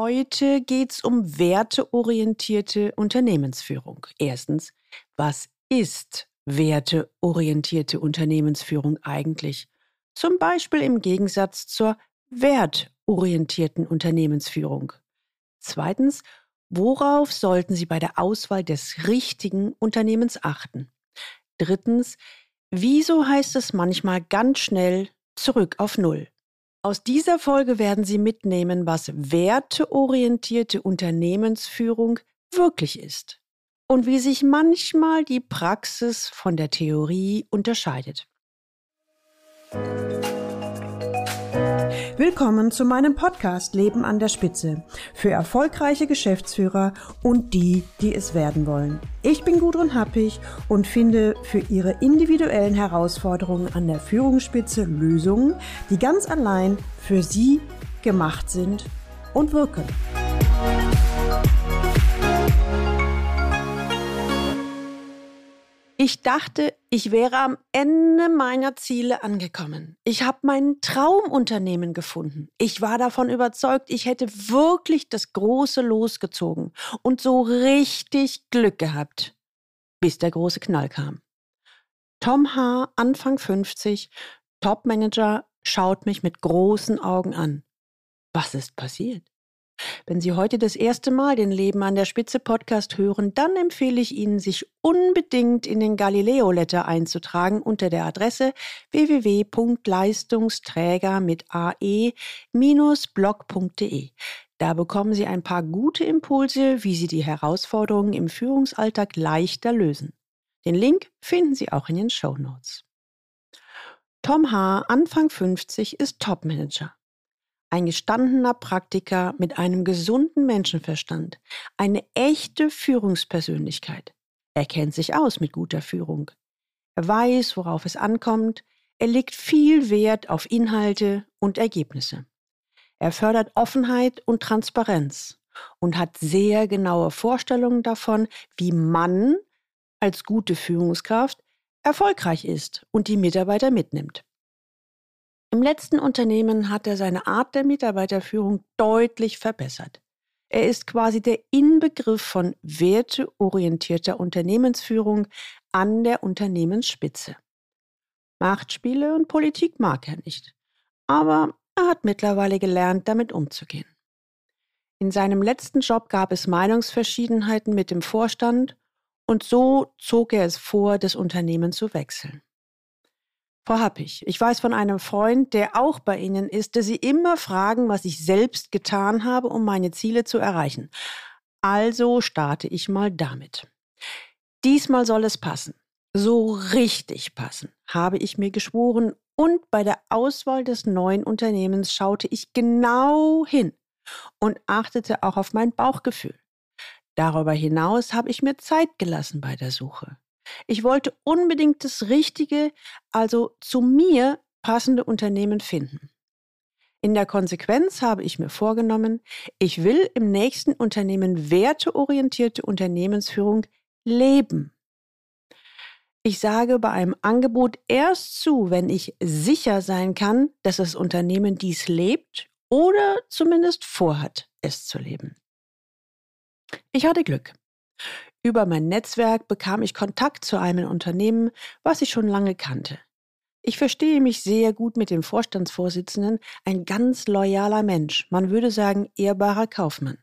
Heute geht es um werteorientierte Unternehmensführung. Erstens, was ist werteorientierte Unternehmensführung eigentlich? Zum Beispiel im Gegensatz zur wertorientierten Unternehmensführung. Zweitens, worauf sollten Sie bei der Auswahl des richtigen Unternehmens achten? Drittens, wieso heißt es manchmal ganz schnell zurück auf Null? Aus dieser Folge werden Sie mitnehmen, was werteorientierte Unternehmensführung wirklich ist und wie sich manchmal die Praxis von der Theorie unterscheidet. Willkommen zu meinem Podcast Leben an der Spitze für erfolgreiche Geschäftsführer und die, die es werden wollen. Ich bin Gudrun Happig und finde für Ihre individuellen Herausforderungen an der Führungsspitze Lösungen, die ganz allein für Sie gemacht sind und wirken. Ich dachte, ich wäre am Ende meiner Ziele angekommen. Ich habe mein Traumunternehmen gefunden. Ich war davon überzeugt, ich hätte wirklich das große losgezogen und so richtig Glück gehabt, bis der große Knall kam. Tom H., Anfang 50, Topmanager, schaut mich mit großen Augen an. Was ist passiert? Wenn Sie heute das erste Mal den Leben an der Spitze Podcast hören, dann empfehle ich Ihnen, sich unbedingt in den Galileo Letter einzutragen unter der Adresse www.leistungsträger mit ae-blog.de. Da bekommen Sie ein paar gute Impulse, wie Sie die Herausforderungen im Führungsalltag leichter lösen. Den Link finden Sie auch in den Show Notes. Tom H., Anfang 50, ist Topmanager. Ein gestandener Praktiker mit einem gesunden Menschenverstand. Eine echte Führungspersönlichkeit. Er kennt sich aus mit guter Führung. Er weiß, worauf es ankommt. Er legt viel Wert auf Inhalte und Ergebnisse. Er fördert Offenheit und Transparenz und hat sehr genaue Vorstellungen davon, wie man als gute Führungskraft erfolgreich ist und die Mitarbeiter mitnimmt. Im letzten Unternehmen hat er seine Art der Mitarbeiterführung deutlich verbessert. Er ist quasi der Inbegriff von werteorientierter Unternehmensführung an der Unternehmensspitze. Machtspiele und Politik mag er nicht, aber er hat mittlerweile gelernt, damit umzugehen. In seinem letzten Job gab es Meinungsverschiedenheiten mit dem Vorstand und so zog er es vor, das Unternehmen zu wechseln. Frau Happig, ich weiß von einem Freund, der auch bei Ihnen ist, dass Sie immer fragen, was ich selbst getan habe, um meine Ziele zu erreichen. Also starte ich mal damit. Diesmal soll es passen. So richtig passen, habe ich mir geschworen, und bei der Auswahl des neuen Unternehmens schaute ich genau hin und achtete auch auf mein Bauchgefühl. Darüber hinaus habe ich mir Zeit gelassen bei der Suche. Ich wollte unbedingt das richtige, also zu mir passende Unternehmen finden. In der Konsequenz habe ich mir vorgenommen, ich will im nächsten Unternehmen werteorientierte Unternehmensführung leben. Ich sage bei einem Angebot erst zu, wenn ich sicher sein kann, dass das Unternehmen dies lebt oder zumindest vorhat, es zu leben. Ich hatte Glück. Über mein Netzwerk bekam ich Kontakt zu einem Unternehmen, was ich schon lange kannte. Ich verstehe mich sehr gut mit dem Vorstandsvorsitzenden, ein ganz loyaler Mensch, man würde sagen ehrbarer Kaufmann.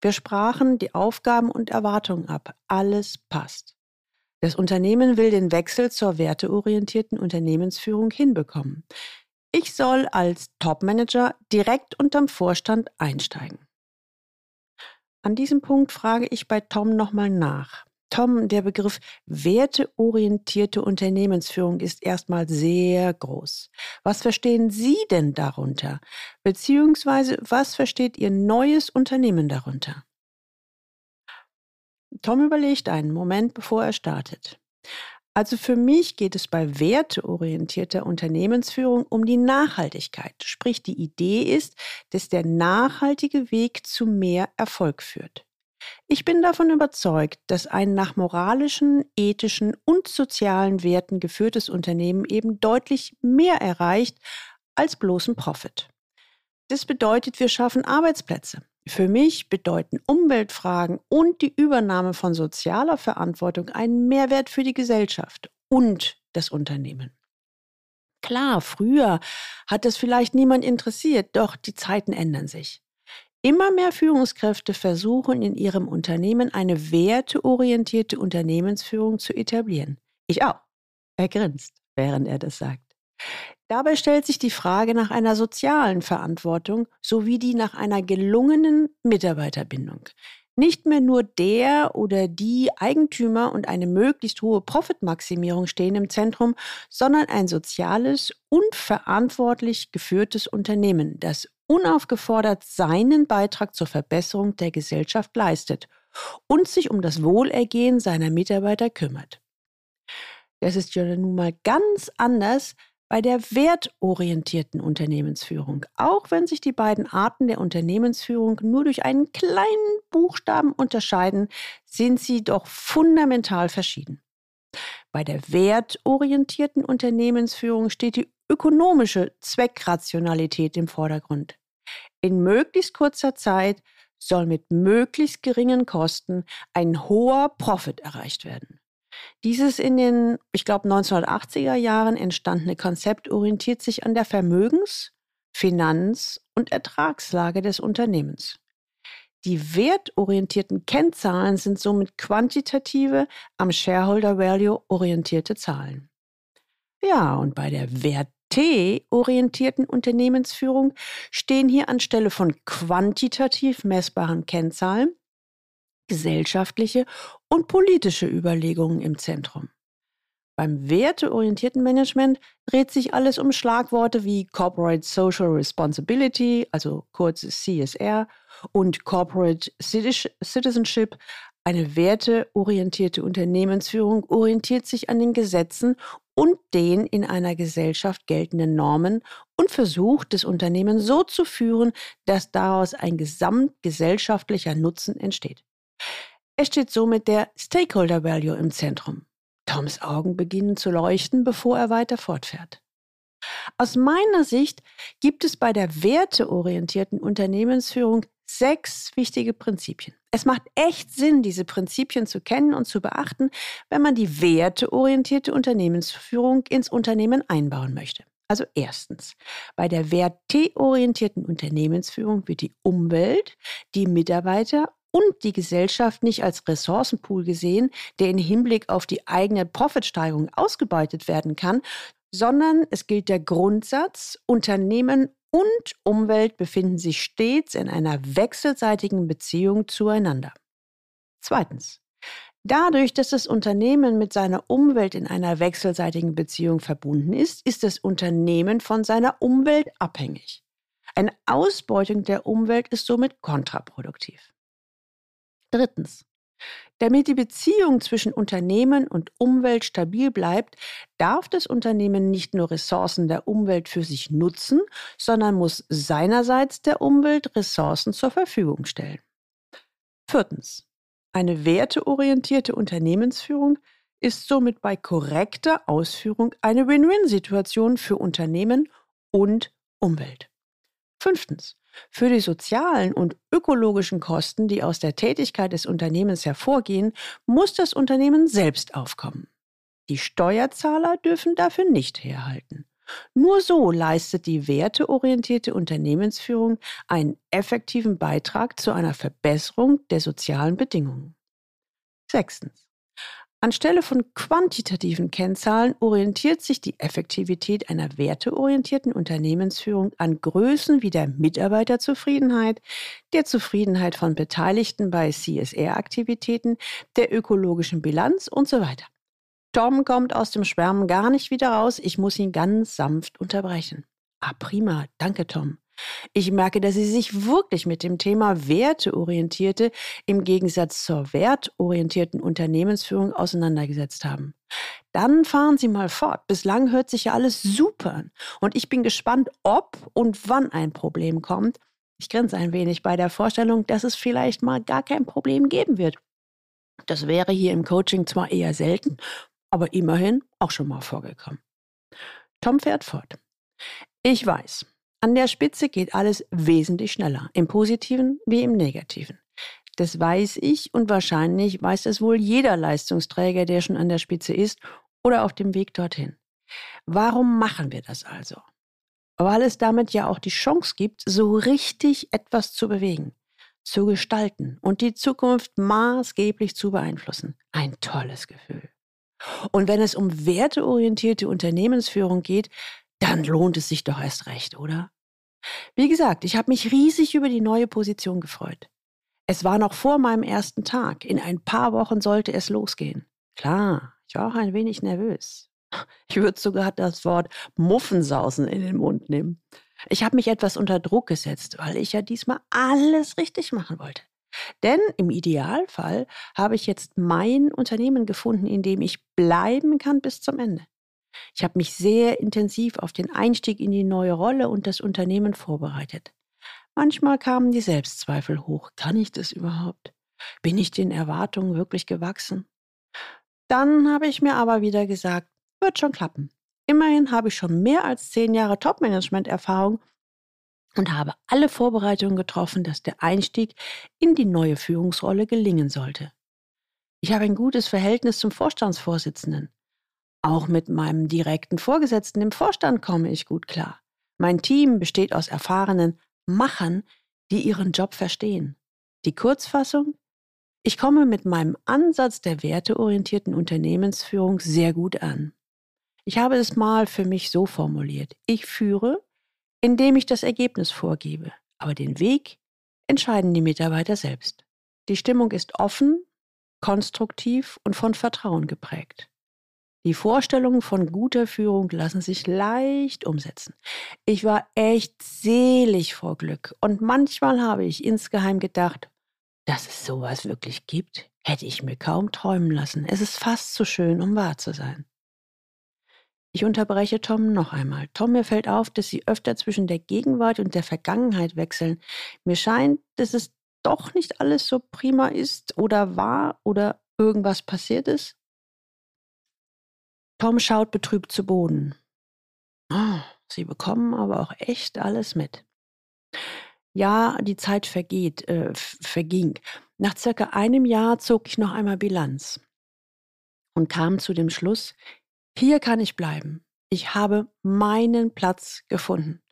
Wir sprachen die Aufgaben und Erwartungen ab, alles passt. Das Unternehmen will den Wechsel zur werteorientierten Unternehmensführung hinbekommen. Ich soll als Topmanager direkt unterm Vorstand einsteigen. An diesem Punkt frage ich bei Tom nochmal nach. Tom, der Begriff werteorientierte Unternehmensführung ist erstmal sehr groß. Was verstehen Sie denn darunter? Beziehungsweise was versteht Ihr neues Unternehmen darunter? Tom überlegt einen Moment, bevor er startet. Also für mich geht es bei werteorientierter Unternehmensführung um die Nachhaltigkeit. Sprich, die Idee ist, dass der nachhaltige Weg zu mehr Erfolg führt. Ich bin davon überzeugt, dass ein nach moralischen, ethischen und sozialen Werten geführtes Unternehmen eben deutlich mehr erreicht als bloßen Profit. Das bedeutet, wir schaffen Arbeitsplätze, Für mich bedeuten Umweltfragen und die Übernahme von sozialer Verantwortung einen Mehrwert für die Gesellschaft und das Unternehmen. Klar, früher hat es vielleicht niemand interessiert, doch die Zeiten ändern sich. Immer mehr Führungskräfte versuchen in ihrem Unternehmen eine werteorientierte Unternehmensführung zu etablieren. Ich auch. Er grinst, während er das sagt. Dabei stellt sich die Frage nach einer sozialen Verantwortung sowie die nach einer gelungenen Mitarbeiterbindung. Nicht mehr nur der oder die Eigentümer und eine möglichst hohe Profitmaximierung stehen im Zentrum, sondern ein soziales und verantwortlich geführtes Unternehmen, das unaufgefordert seinen Beitrag zur Verbesserung der Gesellschaft leistet und sich um das Wohlergehen seiner Mitarbeiter kümmert. Das ist ja nun mal ganz anders bei der wertorientierten Unternehmensführung, auch wenn sich die beiden Arten der Unternehmensführung nur durch einen kleinen Buchstaben unterscheiden, sind sie doch fundamental verschieden. Bei der wertorientierten Unternehmensführung steht die ökonomische Zweckrationalität im Vordergrund. In möglichst kurzer Zeit soll mit möglichst geringen Kosten ein hoher Profit erreicht werden. Dieses in den, ich glaube, 1980er Jahren entstandene Konzept orientiert sich an der Vermögens-, Finanz- und Ertragslage des Unternehmens. Die wertorientierten Kennzahlen sind somit quantitative, am Shareholder Value orientierte Zahlen. Ja, und bei der Wert-T-orientierten Unternehmensführung stehen hier anstelle von quantitativ messbaren Kennzahlen gesellschaftliche und politische Überlegungen im Zentrum. Beim werteorientierten Management dreht sich alles um Schlagworte wie Corporate Social Responsibility, also kurz CSR, und Corporate Citizenship. Eine werteorientierte Unternehmensführung orientiert sich an den Gesetzen und den in einer Gesellschaft geltenden Normen und versucht, das Unternehmen so zu führen, dass daraus ein gesamtgesellschaftlicher Nutzen entsteht. Es steht somit der Stakeholder Value im Zentrum. Toms Augen beginnen zu leuchten, bevor er weiter fortfährt. Aus meiner Sicht gibt es bei der werteorientierten Unternehmensführung sechs wichtige Prinzipien. Es macht echt Sinn, diese Prinzipien zu kennen und zu beachten, wenn man die werteorientierte Unternehmensführung ins Unternehmen einbauen möchte. Also erstens, bei der werteorientierten Unternehmensführung wird die Umwelt, die Mitarbeiter und die Gesellschaft nicht als Ressourcenpool gesehen, der im Hinblick auf die eigene Profitsteigerung ausgebeutet werden kann, sondern es gilt der Grundsatz, Unternehmen und Umwelt befinden sich stets in einer wechselseitigen Beziehung zueinander. Zweitens. Dadurch, dass das Unternehmen mit seiner Umwelt in einer wechselseitigen Beziehung verbunden ist, ist das Unternehmen von seiner Umwelt abhängig. Eine Ausbeutung der Umwelt ist somit kontraproduktiv. Drittens. Damit die Beziehung zwischen Unternehmen und Umwelt stabil bleibt, darf das Unternehmen nicht nur Ressourcen der Umwelt für sich nutzen, sondern muss seinerseits der Umwelt Ressourcen zur Verfügung stellen. Viertens. Eine werteorientierte Unternehmensführung ist somit bei korrekter Ausführung eine Win-Win-Situation für Unternehmen und Umwelt. Fünftens. Für die sozialen und ökologischen Kosten, die aus der Tätigkeit des Unternehmens hervorgehen, muss das Unternehmen selbst aufkommen. Die Steuerzahler dürfen dafür nicht herhalten. Nur so leistet die werteorientierte Unternehmensführung einen effektiven Beitrag zu einer Verbesserung der sozialen Bedingungen. Sechstens. Anstelle von quantitativen Kennzahlen orientiert sich die Effektivität einer werteorientierten Unternehmensführung an Größen wie der Mitarbeiterzufriedenheit, der Zufriedenheit von Beteiligten bei CSR-Aktivitäten, der ökologischen Bilanz und so weiter. Tom kommt aus dem Schwärmen gar nicht wieder raus, ich muss ihn ganz sanft unterbrechen. Ah, prima, danke Tom. Ich merke, dass Sie sich wirklich mit dem Thema werteorientierte im Gegensatz zur wertorientierten Unternehmensführung auseinandergesetzt haben. Dann fahren Sie mal fort. Bislang hört sich ja alles super an. Und ich bin gespannt, ob und wann ein Problem kommt. Ich grinse ein wenig bei der Vorstellung, dass es vielleicht mal gar kein Problem geben wird. Das wäre hier im Coaching zwar eher selten, aber immerhin auch schon mal vorgekommen. Tom fährt fort. Ich weiß, An der Spitze geht alles wesentlich schneller, im positiven wie im negativen. Das weiß ich und wahrscheinlich weiß es wohl jeder Leistungsträger, der schon an der Spitze ist oder auf dem Weg dorthin. Warum machen wir das also? Weil es damit ja auch die Chance gibt, so richtig etwas zu bewegen, zu gestalten und die Zukunft maßgeblich zu beeinflussen. Ein tolles Gefühl. Und wenn es um werteorientierte Unternehmensführung geht, dann lohnt es sich doch erst recht, oder? Wie gesagt, ich habe mich riesig über die neue Position gefreut. Es war noch vor meinem ersten Tag. In ein paar Wochen sollte es losgehen. Klar, ich war auch ein wenig nervös. Ich würde sogar das Wort Muffensausen in den Mund nehmen. Ich habe mich etwas unter Druck gesetzt, weil ich ja diesmal alles richtig machen wollte. Denn im Idealfall habe ich jetzt mein Unternehmen gefunden, in dem ich bleiben kann bis zum Ende. Ich habe mich sehr intensiv auf den Einstieg in die neue Rolle und das Unternehmen vorbereitet. Manchmal kamen die Selbstzweifel hoch. Kann ich das überhaupt? Bin ich den Erwartungen wirklich gewachsen? Dann habe ich mir aber wieder gesagt, wird schon klappen. Immerhin habe ich schon mehr als zehn Jahre Top-Management-Erfahrung und habe alle Vorbereitungen getroffen, dass der Einstieg in die neue Führungsrolle gelingen sollte. Ich habe ein gutes Verhältnis zum Vorstandsvorsitzenden. Auch mit meinem direkten Vorgesetzten im Vorstand komme ich gut klar. Mein Team besteht aus erfahrenen, Machern, die ihren Job verstehen. Die Kurzfassung? Ich komme mit meinem Ansatz der werteorientierten Unternehmensführung sehr gut an. Ich habe es mal für mich so formuliert. Ich führe, indem ich das Ergebnis vorgebe, aber den Weg entscheiden die Mitarbeiter selbst. Die Stimmung ist offen, konstruktiv und von Vertrauen geprägt. Die Vorstellungen von guter Führung lassen sich leicht umsetzen. Ich war echt selig vor Glück und manchmal habe ich insgeheim gedacht, dass es sowas wirklich gibt, hätte ich mir kaum träumen lassen. Es ist fast zu schön, um wahr zu sein. Ich unterbreche Tom noch einmal. Tom, mir fällt auf, dass Sie öfter zwischen der Gegenwart und der Vergangenheit wechseln. Mir scheint, dass es doch nicht alles so prima ist oder war oder irgendwas passiert ist. Tom schaut betrübt zu Boden. Oh, sie bekommen aber auch echt alles mit. Ja, die Zeit vergeht, äh, verging. Nach circa einem Jahr zog ich noch einmal Bilanz und kam zu dem Schluss, hier kann ich bleiben. Ich habe meinen Platz gefunden.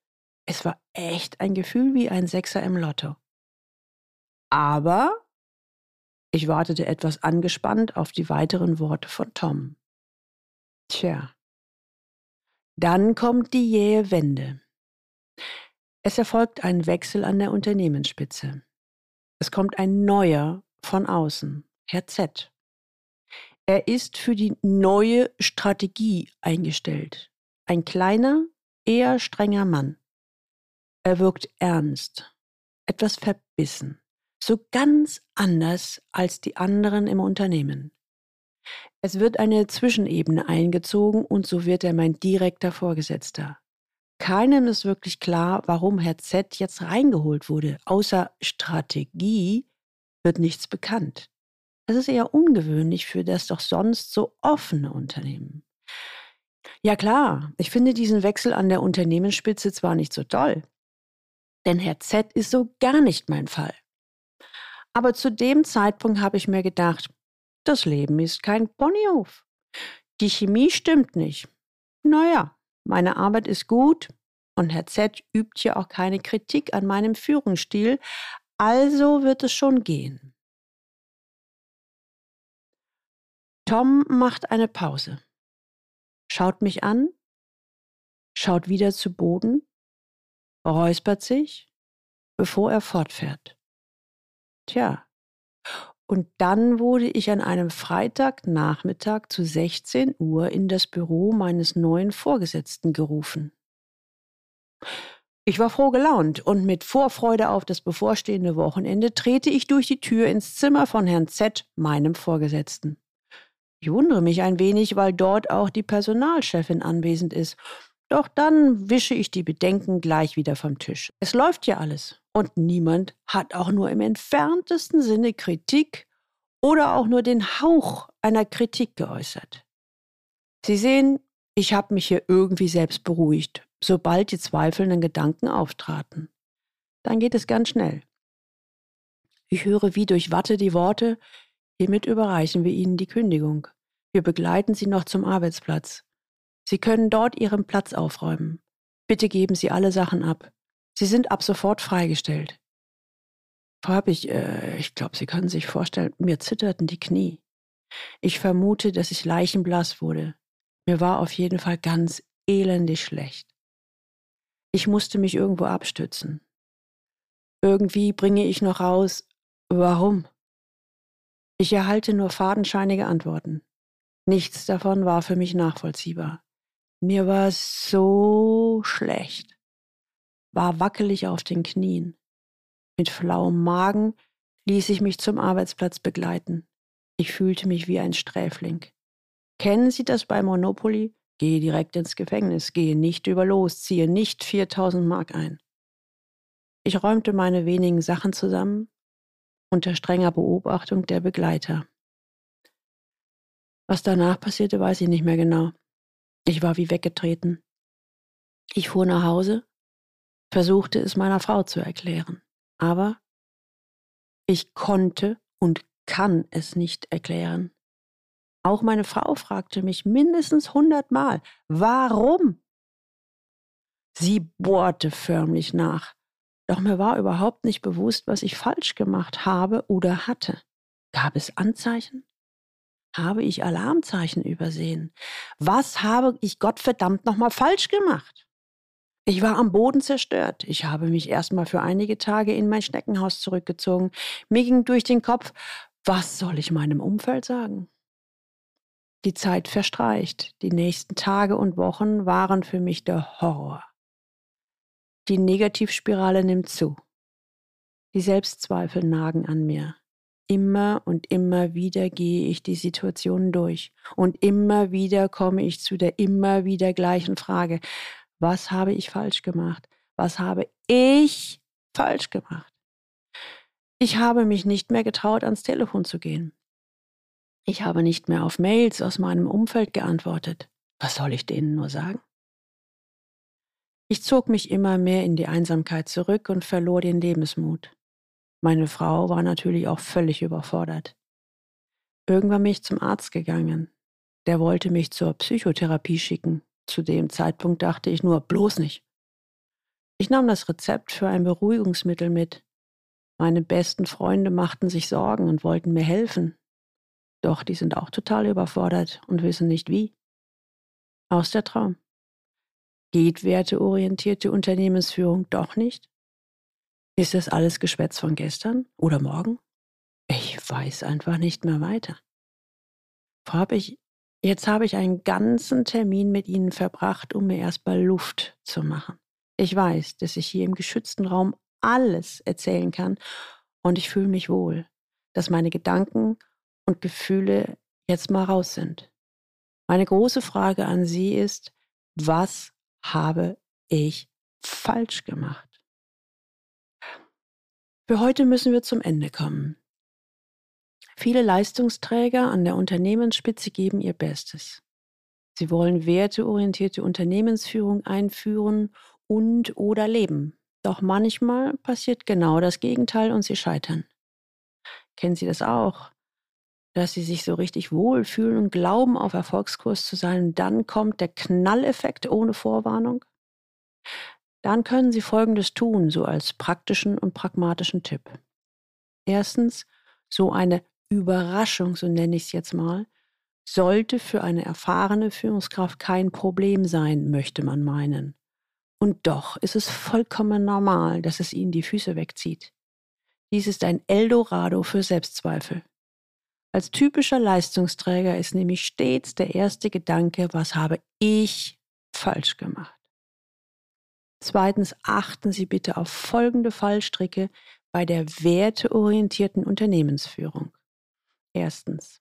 Es war echt ein Gefühl wie ein Sechser im Lotto. Aber ich wartete etwas angespannt auf die weiteren Worte von Tom. Tja. Dann kommt die jähe Wende. Es erfolgt ein Wechsel an der Unternehmensspitze. Es kommt ein neuer von außen, Herr Z. Er ist für die neue Strategie eingestellt. Ein kleiner, eher strenger Mann. Er wirkt ernst, etwas verbissen, so ganz anders als die anderen im Unternehmen. Es wird eine Zwischenebene eingezogen und so wird er mein direkter Vorgesetzter. Keinem ist wirklich klar, warum Herr Z jetzt reingeholt wurde. Außer Strategie wird nichts bekannt. Das ist eher ungewöhnlich für das doch sonst so offene Unternehmen. Ja klar, ich finde diesen Wechsel an der Unternehmensspitze zwar nicht so toll, denn Herr Z ist so gar nicht mein Fall. Aber zu dem Zeitpunkt habe ich mir gedacht, das Leben ist kein Ponyhof. Die Chemie stimmt nicht. Naja, meine Arbeit ist gut und Herr Z übt ja auch keine Kritik an meinem Führungsstil, also wird es schon gehen. Tom macht eine Pause, schaut mich an, schaut wieder zu Boden, räuspert sich, bevor er fortfährt. Tja, und dann wurde ich an einem Freitagnachmittag zu 16 Uhr in das Büro meines neuen Vorgesetzten gerufen. Ich war froh gelaunt und mit Vorfreude auf das bevorstehende Wochenende trete ich durch die Tür ins Zimmer von Herrn Z, meinem Vorgesetzten. Ich wundere mich ein wenig, weil dort auch die Personalchefin anwesend ist. Doch dann wische ich die Bedenken gleich wieder vom Tisch. Es läuft ja alles und niemand hat auch nur im entferntesten Sinne Kritik oder auch nur den Hauch einer Kritik geäußert. Sie sehen, ich habe mich hier irgendwie selbst beruhigt, sobald die zweifelnden Gedanken auftraten. Dann geht es ganz schnell. Ich höre wie durch Watte die Worte, hiermit überreichen wir Ihnen die Kündigung. Wir begleiten Sie noch zum Arbeitsplatz. Sie können dort Ihren Platz aufräumen. Bitte geben Sie alle Sachen ab. Sie sind ab sofort freigestellt. Frau ich, äh, ich glaube, Sie können sich vorstellen, mir zitterten die Knie. Ich vermute, dass ich leichenblass wurde. Mir war auf jeden Fall ganz elendig schlecht. Ich musste mich irgendwo abstützen. Irgendwie bringe ich noch raus, warum? Ich erhalte nur fadenscheinige Antworten. Nichts davon war für mich nachvollziehbar. Mir war so schlecht, war wackelig auf den Knien. Mit flauem Magen ließ ich mich zum Arbeitsplatz begleiten. Ich fühlte mich wie ein Sträfling. Kennen Sie das bei Monopoly? Gehe direkt ins Gefängnis, gehe nicht über los, ziehe nicht 4000 Mark ein. Ich räumte meine wenigen Sachen zusammen, unter strenger Beobachtung der Begleiter. Was danach passierte, weiß ich nicht mehr genau. Ich war wie weggetreten. Ich fuhr nach Hause, versuchte es meiner Frau zu erklären, aber ich konnte und kann es nicht erklären. Auch meine Frau fragte mich mindestens hundertmal, warum? Sie bohrte förmlich nach, doch mir war überhaupt nicht bewusst, was ich falsch gemacht habe oder hatte. Gab es Anzeichen? Habe ich Alarmzeichen übersehen? Was habe ich Gottverdammt nochmal falsch gemacht? Ich war am Boden zerstört. Ich habe mich erstmal für einige Tage in mein Schneckenhaus zurückgezogen. Mir ging durch den Kopf, was soll ich meinem Umfeld sagen? Die Zeit verstreicht. Die nächsten Tage und Wochen waren für mich der Horror. Die Negativspirale nimmt zu. Die Selbstzweifel nagen an mir. Immer und immer wieder gehe ich die Situation durch. Und immer wieder komme ich zu der immer wieder gleichen Frage. Was habe ich falsch gemacht? Was habe ich falsch gemacht? Ich habe mich nicht mehr getraut, ans Telefon zu gehen. Ich habe nicht mehr auf Mails aus meinem Umfeld geantwortet. Was soll ich denen nur sagen? Ich zog mich immer mehr in die Einsamkeit zurück und verlor den Lebensmut. Meine Frau war natürlich auch völlig überfordert. Irgendwann bin ich zum Arzt gegangen. Der wollte mich zur Psychotherapie schicken. Zu dem Zeitpunkt dachte ich nur, bloß nicht. Ich nahm das Rezept für ein Beruhigungsmittel mit. Meine besten Freunde machten sich Sorgen und wollten mir helfen. Doch die sind auch total überfordert und wissen nicht wie. Aus der Traum. Geht werteorientierte Unternehmensführung doch nicht? Ist das alles Geschwätz von gestern oder morgen? Ich weiß einfach nicht mehr weiter. Hab ich, jetzt habe ich einen ganzen Termin mit Ihnen verbracht, um mir erstmal Luft zu machen. Ich weiß, dass ich hier im geschützten Raum alles erzählen kann und ich fühle mich wohl, dass meine Gedanken und Gefühle jetzt mal raus sind. Meine große Frage an Sie ist, was habe ich falsch gemacht? Für heute müssen wir zum Ende kommen. Viele Leistungsträger an der Unternehmensspitze geben ihr Bestes. Sie wollen werteorientierte Unternehmensführung einführen und oder leben. Doch manchmal passiert genau das Gegenteil und sie scheitern. Kennen Sie das auch? Dass Sie sich so richtig wohlfühlen und glauben, auf Erfolgskurs zu sein, dann kommt der Knalleffekt ohne Vorwarnung? Dann können Sie Folgendes tun, so als praktischen und pragmatischen Tipp. Erstens, so eine Überraschung, so nenne ich es jetzt mal, sollte für eine erfahrene Führungskraft kein Problem sein, möchte man meinen. Und doch ist es vollkommen normal, dass es ihnen die Füße wegzieht. Dies ist ein Eldorado für Selbstzweifel. Als typischer Leistungsträger ist nämlich stets der erste Gedanke, was habe ich falsch gemacht? Zweitens achten Sie bitte auf folgende Fallstricke bei der werteorientierten Unternehmensführung. Erstens.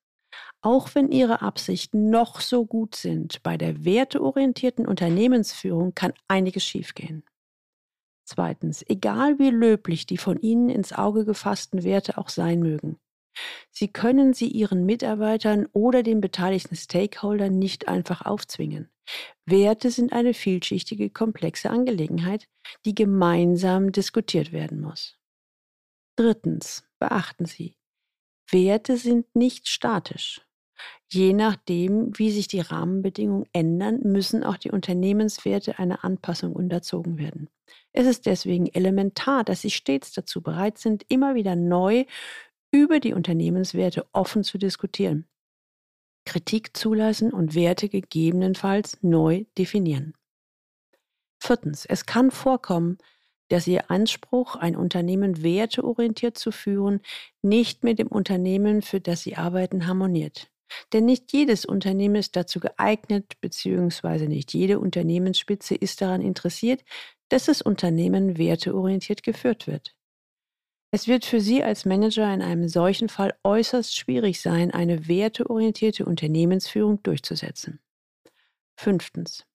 Auch wenn Ihre Absichten noch so gut sind, bei der werteorientierten Unternehmensführung kann einiges schiefgehen. Zweitens, egal wie löblich die von Ihnen ins Auge gefassten Werte auch sein mögen, Sie können sie ihren Mitarbeitern oder den beteiligten Stakeholdern nicht einfach aufzwingen. Werte sind eine vielschichtige, komplexe Angelegenheit, die gemeinsam diskutiert werden muss. Drittens, beachten Sie, Werte sind nicht statisch. Je nachdem, wie sich die Rahmenbedingungen ändern, müssen auch die Unternehmenswerte einer Anpassung unterzogen werden. Es ist deswegen elementar, dass Sie stets dazu bereit sind, immer wieder neu über die Unternehmenswerte offen zu diskutieren, Kritik zulassen und Werte gegebenenfalls neu definieren. Viertens, es kann vorkommen, dass Ihr Anspruch, ein Unternehmen werteorientiert zu führen, nicht mit dem Unternehmen, für das Sie arbeiten, harmoniert. Denn nicht jedes Unternehmen ist dazu geeignet, beziehungsweise nicht jede Unternehmensspitze ist daran interessiert, dass das Unternehmen werteorientiert geführt wird. Es wird für Sie als Manager in einem solchen Fall äußerst schwierig sein, eine werteorientierte Unternehmensführung durchzusetzen. Fünftens.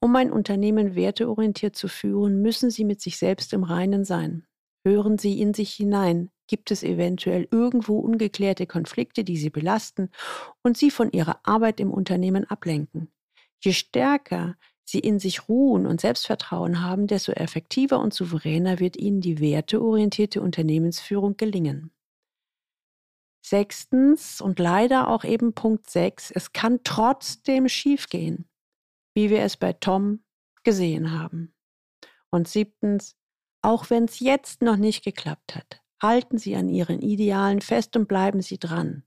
Um ein Unternehmen werteorientiert zu führen, müssen Sie mit sich selbst im Reinen sein. Hören Sie in sich hinein. Gibt es eventuell irgendwo ungeklärte Konflikte, die Sie belasten und Sie von Ihrer Arbeit im Unternehmen ablenken? Je stärker Sie in sich ruhen und Selbstvertrauen haben, desto effektiver und souveräner wird Ihnen die werteorientierte Unternehmensführung gelingen. Sechstens und leider auch eben Punkt 6, es kann trotzdem schiefgehen, wie wir es bei Tom gesehen haben. Und siebtens, auch wenn es jetzt noch nicht geklappt hat, halten Sie an Ihren Idealen fest und bleiben Sie dran.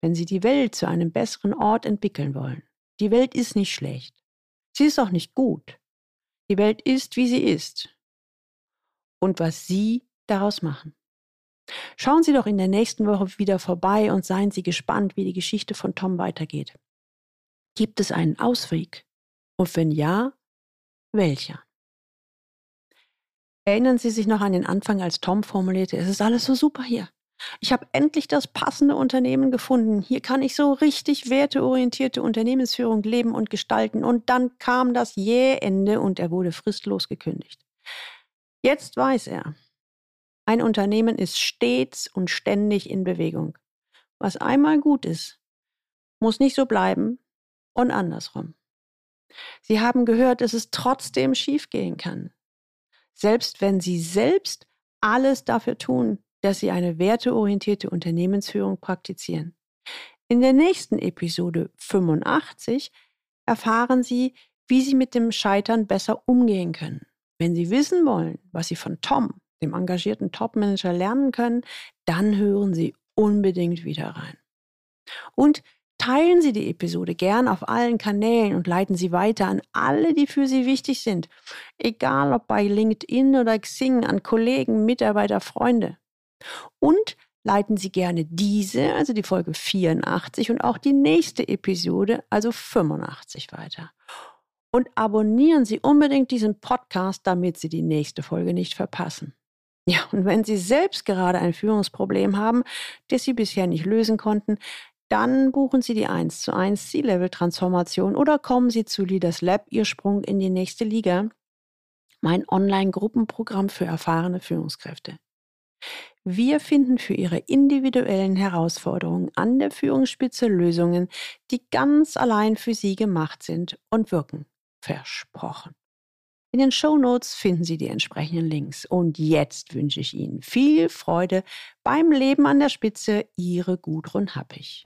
Wenn Sie die Welt zu einem besseren Ort entwickeln wollen. Die Welt ist nicht schlecht. Sie ist auch nicht gut. Die Welt ist, wie sie ist. Und was Sie daraus machen. Schauen Sie doch in der nächsten Woche wieder vorbei und seien Sie gespannt, wie die Geschichte von Tom weitergeht. Gibt es einen Ausweg? Und wenn ja, welcher? Erinnern Sie sich noch an den Anfang, als Tom formulierte, es ist alles so super hier. Ich habe endlich das passende Unternehmen gefunden. Hier kann ich so richtig werteorientierte Unternehmensführung leben und gestalten. Und dann kam das Jähende und er wurde fristlos gekündigt. Jetzt weiß er, ein Unternehmen ist stets und ständig in Bewegung. Was einmal gut ist, muss nicht so bleiben und andersrum. Sie haben gehört, dass es trotzdem schiefgehen kann. Selbst wenn Sie selbst alles dafür tun, dass Sie eine werteorientierte Unternehmensführung praktizieren. In der nächsten Episode 85 erfahren Sie, wie Sie mit dem Scheitern besser umgehen können. Wenn Sie wissen wollen, was Sie von Tom, dem engagierten Topmanager, lernen können, dann hören Sie unbedingt wieder rein. Und teilen Sie die Episode gern auf allen Kanälen und leiten Sie weiter an alle, die für Sie wichtig sind. Egal ob bei LinkedIn oder Xing, an Kollegen, Mitarbeiter, Freunde. Und leiten Sie gerne diese, also die Folge 84 und auch die nächste Episode, also 85 weiter. Und abonnieren Sie unbedingt diesen Podcast, damit Sie die nächste Folge nicht verpassen. Ja, und wenn Sie selbst gerade ein Führungsproblem haben, das Sie bisher nicht lösen konnten, dann buchen Sie die 1 zu 1 C-Level-Transformation oder kommen Sie zu Leaders Lab, Ihr Sprung in die nächste Liga, mein Online-Gruppenprogramm für erfahrene Führungskräfte. Wir finden für Ihre individuellen Herausforderungen an der Führungsspitze Lösungen, die ganz allein für Sie gemacht sind und wirken. Versprochen. In den Show Notes finden Sie die entsprechenden Links. Und jetzt wünsche ich Ihnen viel Freude beim Leben an der Spitze. Ihre Gudrun Happig.